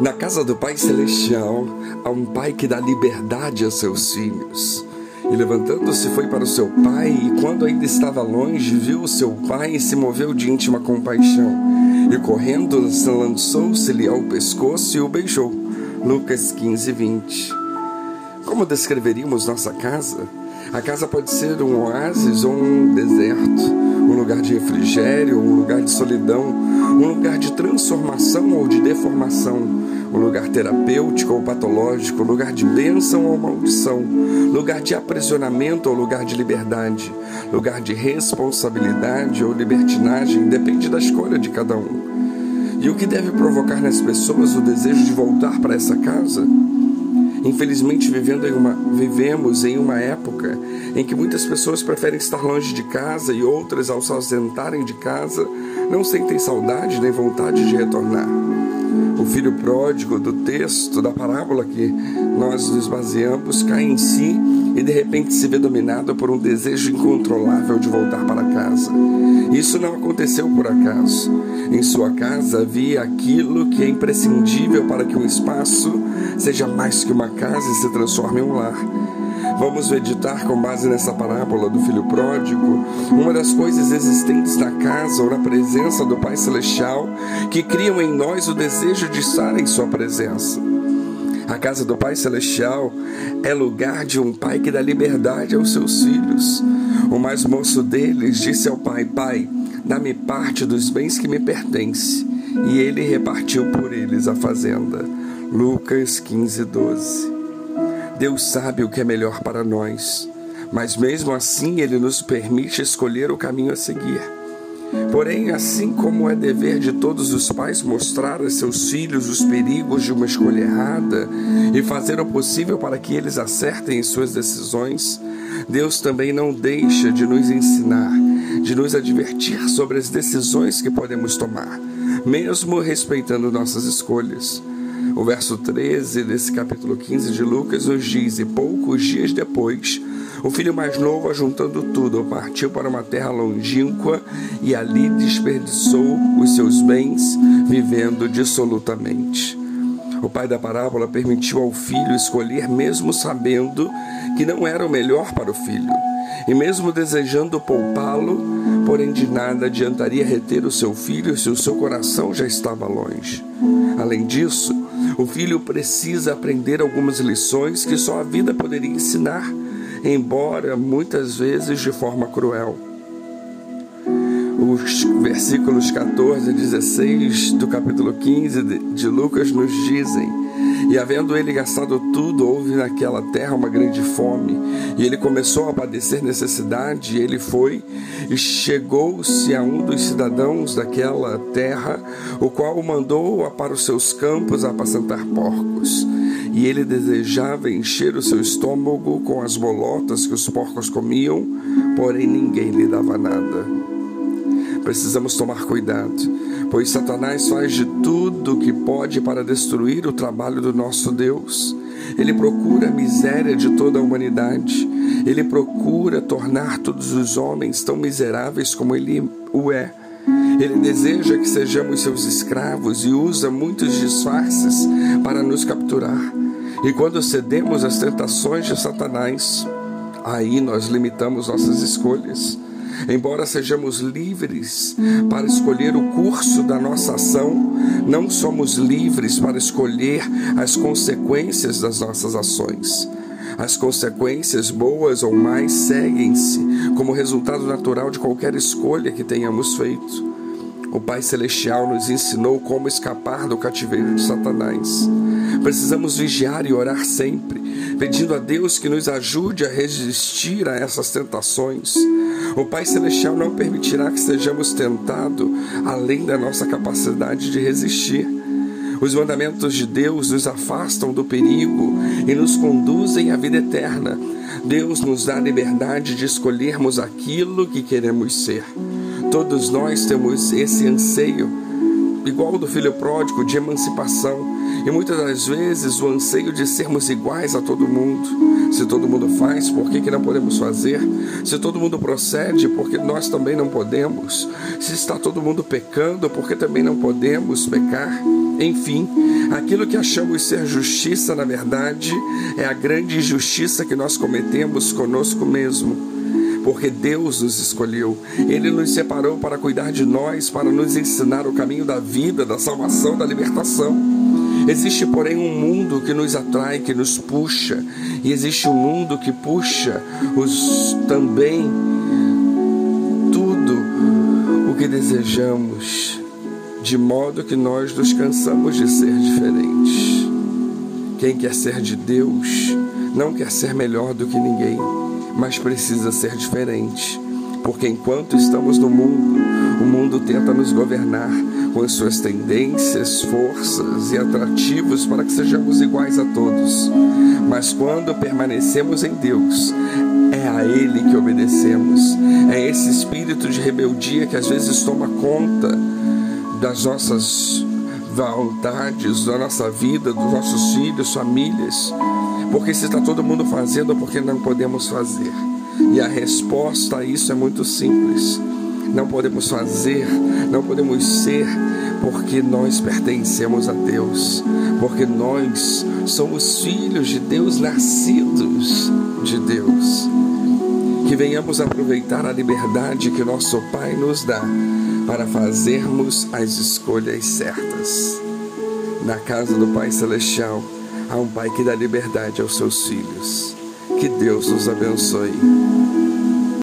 Na casa do Pai Celestial há um Pai que dá liberdade a seus filhos. E levantando-se foi para o seu pai, e quando ainda estava longe, viu o seu pai e se moveu de íntima compaixão. E correndo, lançou-se-lhe ao pescoço e o beijou. Lucas 15, 20. Como descreveríamos nossa casa? A casa pode ser um oásis ou um deserto, refrigério, um lugar de solidão, um lugar de transformação ou de deformação, um lugar terapêutico ou patológico, um lugar de bênção ou maldição, lugar de aprisionamento ou lugar de liberdade, lugar de responsabilidade ou libertinagem, depende da escolha de cada um. E o que deve provocar nas pessoas o desejo de voltar para essa casa? Infelizmente, vivendo em uma, vivemos em uma época em que muitas pessoas preferem estar longe de casa e outras, ao se ausentarem de casa, não sentem saudade nem vontade de retornar. O filho pródigo do texto, da parábola que nós nos baseamos, cai em si e de repente se vê dominado por um desejo incontrolável de voltar para casa. Isso não aconteceu por acaso. Em sua casa havia aquilo que é imprescindível para que um espaço seja mais que uma casa e se transforme em um lar. Vamos meditar com base nessa parábola do filho pródigo, uma das coisas existentes na casa ou na presença do Pai Celestial que criam em nós o desejo de estar em Sua presença. A casa do Pai Celestial é lugar de um pai que dá liberdade aos seus filhos. O mais moço deles disse ao pai: Pai, dá-me parte dos bens que me pertence. E ele repartiu por eles a fazenda. Lucas 15, 12. Deus sabe o que é melhor para nós, mas mesmo assim Ele nos permite escolher o caminho a seguir. Porém, assim como é dever de todos os pais mostrar a seus filhos os perigos de uma escolha errada e fazer o possível para que eles acertem em suas decisões, Deus também não deixa de nos ensinar, de nos advertir sobre as decisões que podemos tomar, mesmo respeitando nossas escolhas. O verso 13 desse capítulo 15 de Lucas nos diz: E poucos dias depois, o filho mais novo, ajuntando tudo, partiu para uma terra longínqua e ali desperdiçou os seus bens, vivendo dissolutamente. O pai da parábola permitiu ao filho escolher, mesmo sabendo que não era o melhor para o filho, e mesmo desejando poupá-lo, porém de nada adiantaria reter o seu filho se o seu coração já estava longe. Além disso, o filho precisa aprender algumas lições que só a vida poderia ensinar, embora muitas vezes de forma cruel. Os versículos 14 e 16 do capítulo 15 de Lucas nos dizem: E havendo ele gastado tudo, houve naquela terra uma grande fome, e ele começou a padecer necessidade, e ele foi e chegou-se a um dos cidadãos daquela terra, o qual mandou para os seus campos a apacentar porcos. E ele desejava encher o seu estômago com as bolotas que os porcos comiam, porém ninguém lhe dava nada. Precisamos tomar cuidado, pois Satanás faz de tudo o que pode para destruir o trabalho do nosso Deus. Ele procura a miséria de toda a humanidade. Ele procura tornar todos os homens tão miseráveis como ele o é. Ele deseja que sejamos seus escravos e usa muitos disfarces para nos capturar. E quando cedemos às tentações de Satanás, aí nós limitamos nossas escolhas. Embora sejamos livres para escolher o curso da nossa ação, não somos livres para escolher as consequências das nossas ações. As consequências, boas ou mais, seguem-se como resultado natural de qualquer escolha que tenhamos feito. O Pai Celestial nos ensinou como escapar do cativeiro de Satanás. Precisamos vigiar e orar sempre, pedindo a Deus que nos ajude a resistir a essas tentações. O Pai Celestial não permitirá que sejamos tentados além da nossa capacidade de resistir. Os mandamentos de Deus nos afastam do perigo e nos conduzem à vida eterna. Deus nos dá a liberdade de escolhermos aquilo que queremos ser. Todos nós temos esse anseio, igual do filho pródigo, de emancipação. E muitas das vezes o anseio de sermos iguais a todo mundo. Se todo mundo faz, por que, que não podemos fazer? Se todo mundo procede, por que nós também não podemos? Se está todo mundo pecando, por que também não podemos pecar? Enfim, aquilo que achamos ser justiça, na verdade, é a grande injustiça que nós cometemos conosco mesmo. Porque Deus nos escolheu, Ele nos separou para cuidar de nós, para nos ensinar o caminho da vida, da salvação, da libertação. Existe, porém, um mundo que nos atrai, que nos puxa, e existe um mundo que puxa os também tudo o que desejamos de modo que nós nos cansamos de ser diferentes. Quem quer ser de Deus não quer ser melhor do que ninguém, mas precisa ser diferente. Porque enquanto estamos no mundo, o mundo tenta nos governar com as suas tendências, forças e atrativos para que sejamos iguais a todos. Mas quando permanecemos em Deus, é a Ele que obedecemos. É esse espírito de rebeldia que às vezes toma conta das nossas vontades, da nossa vida, dos nossos filhos, famílias. Porque se está todo mundo fazendo, por que não podemos fazer? E a resposta a isso é muito simples. Não podemos fazer, não podemos ser, porque nós pertencemos a Deus, porque nós somos filhos de Deus, nascidos de Deus. Que venhamos aproveitar a liberdade que nosso Pai nos dá para fazermos as escolhas certas. Na casa do Pai Celestial, há um Pai que dá liberdade aos seus filhos. Que Deus nos abençoe.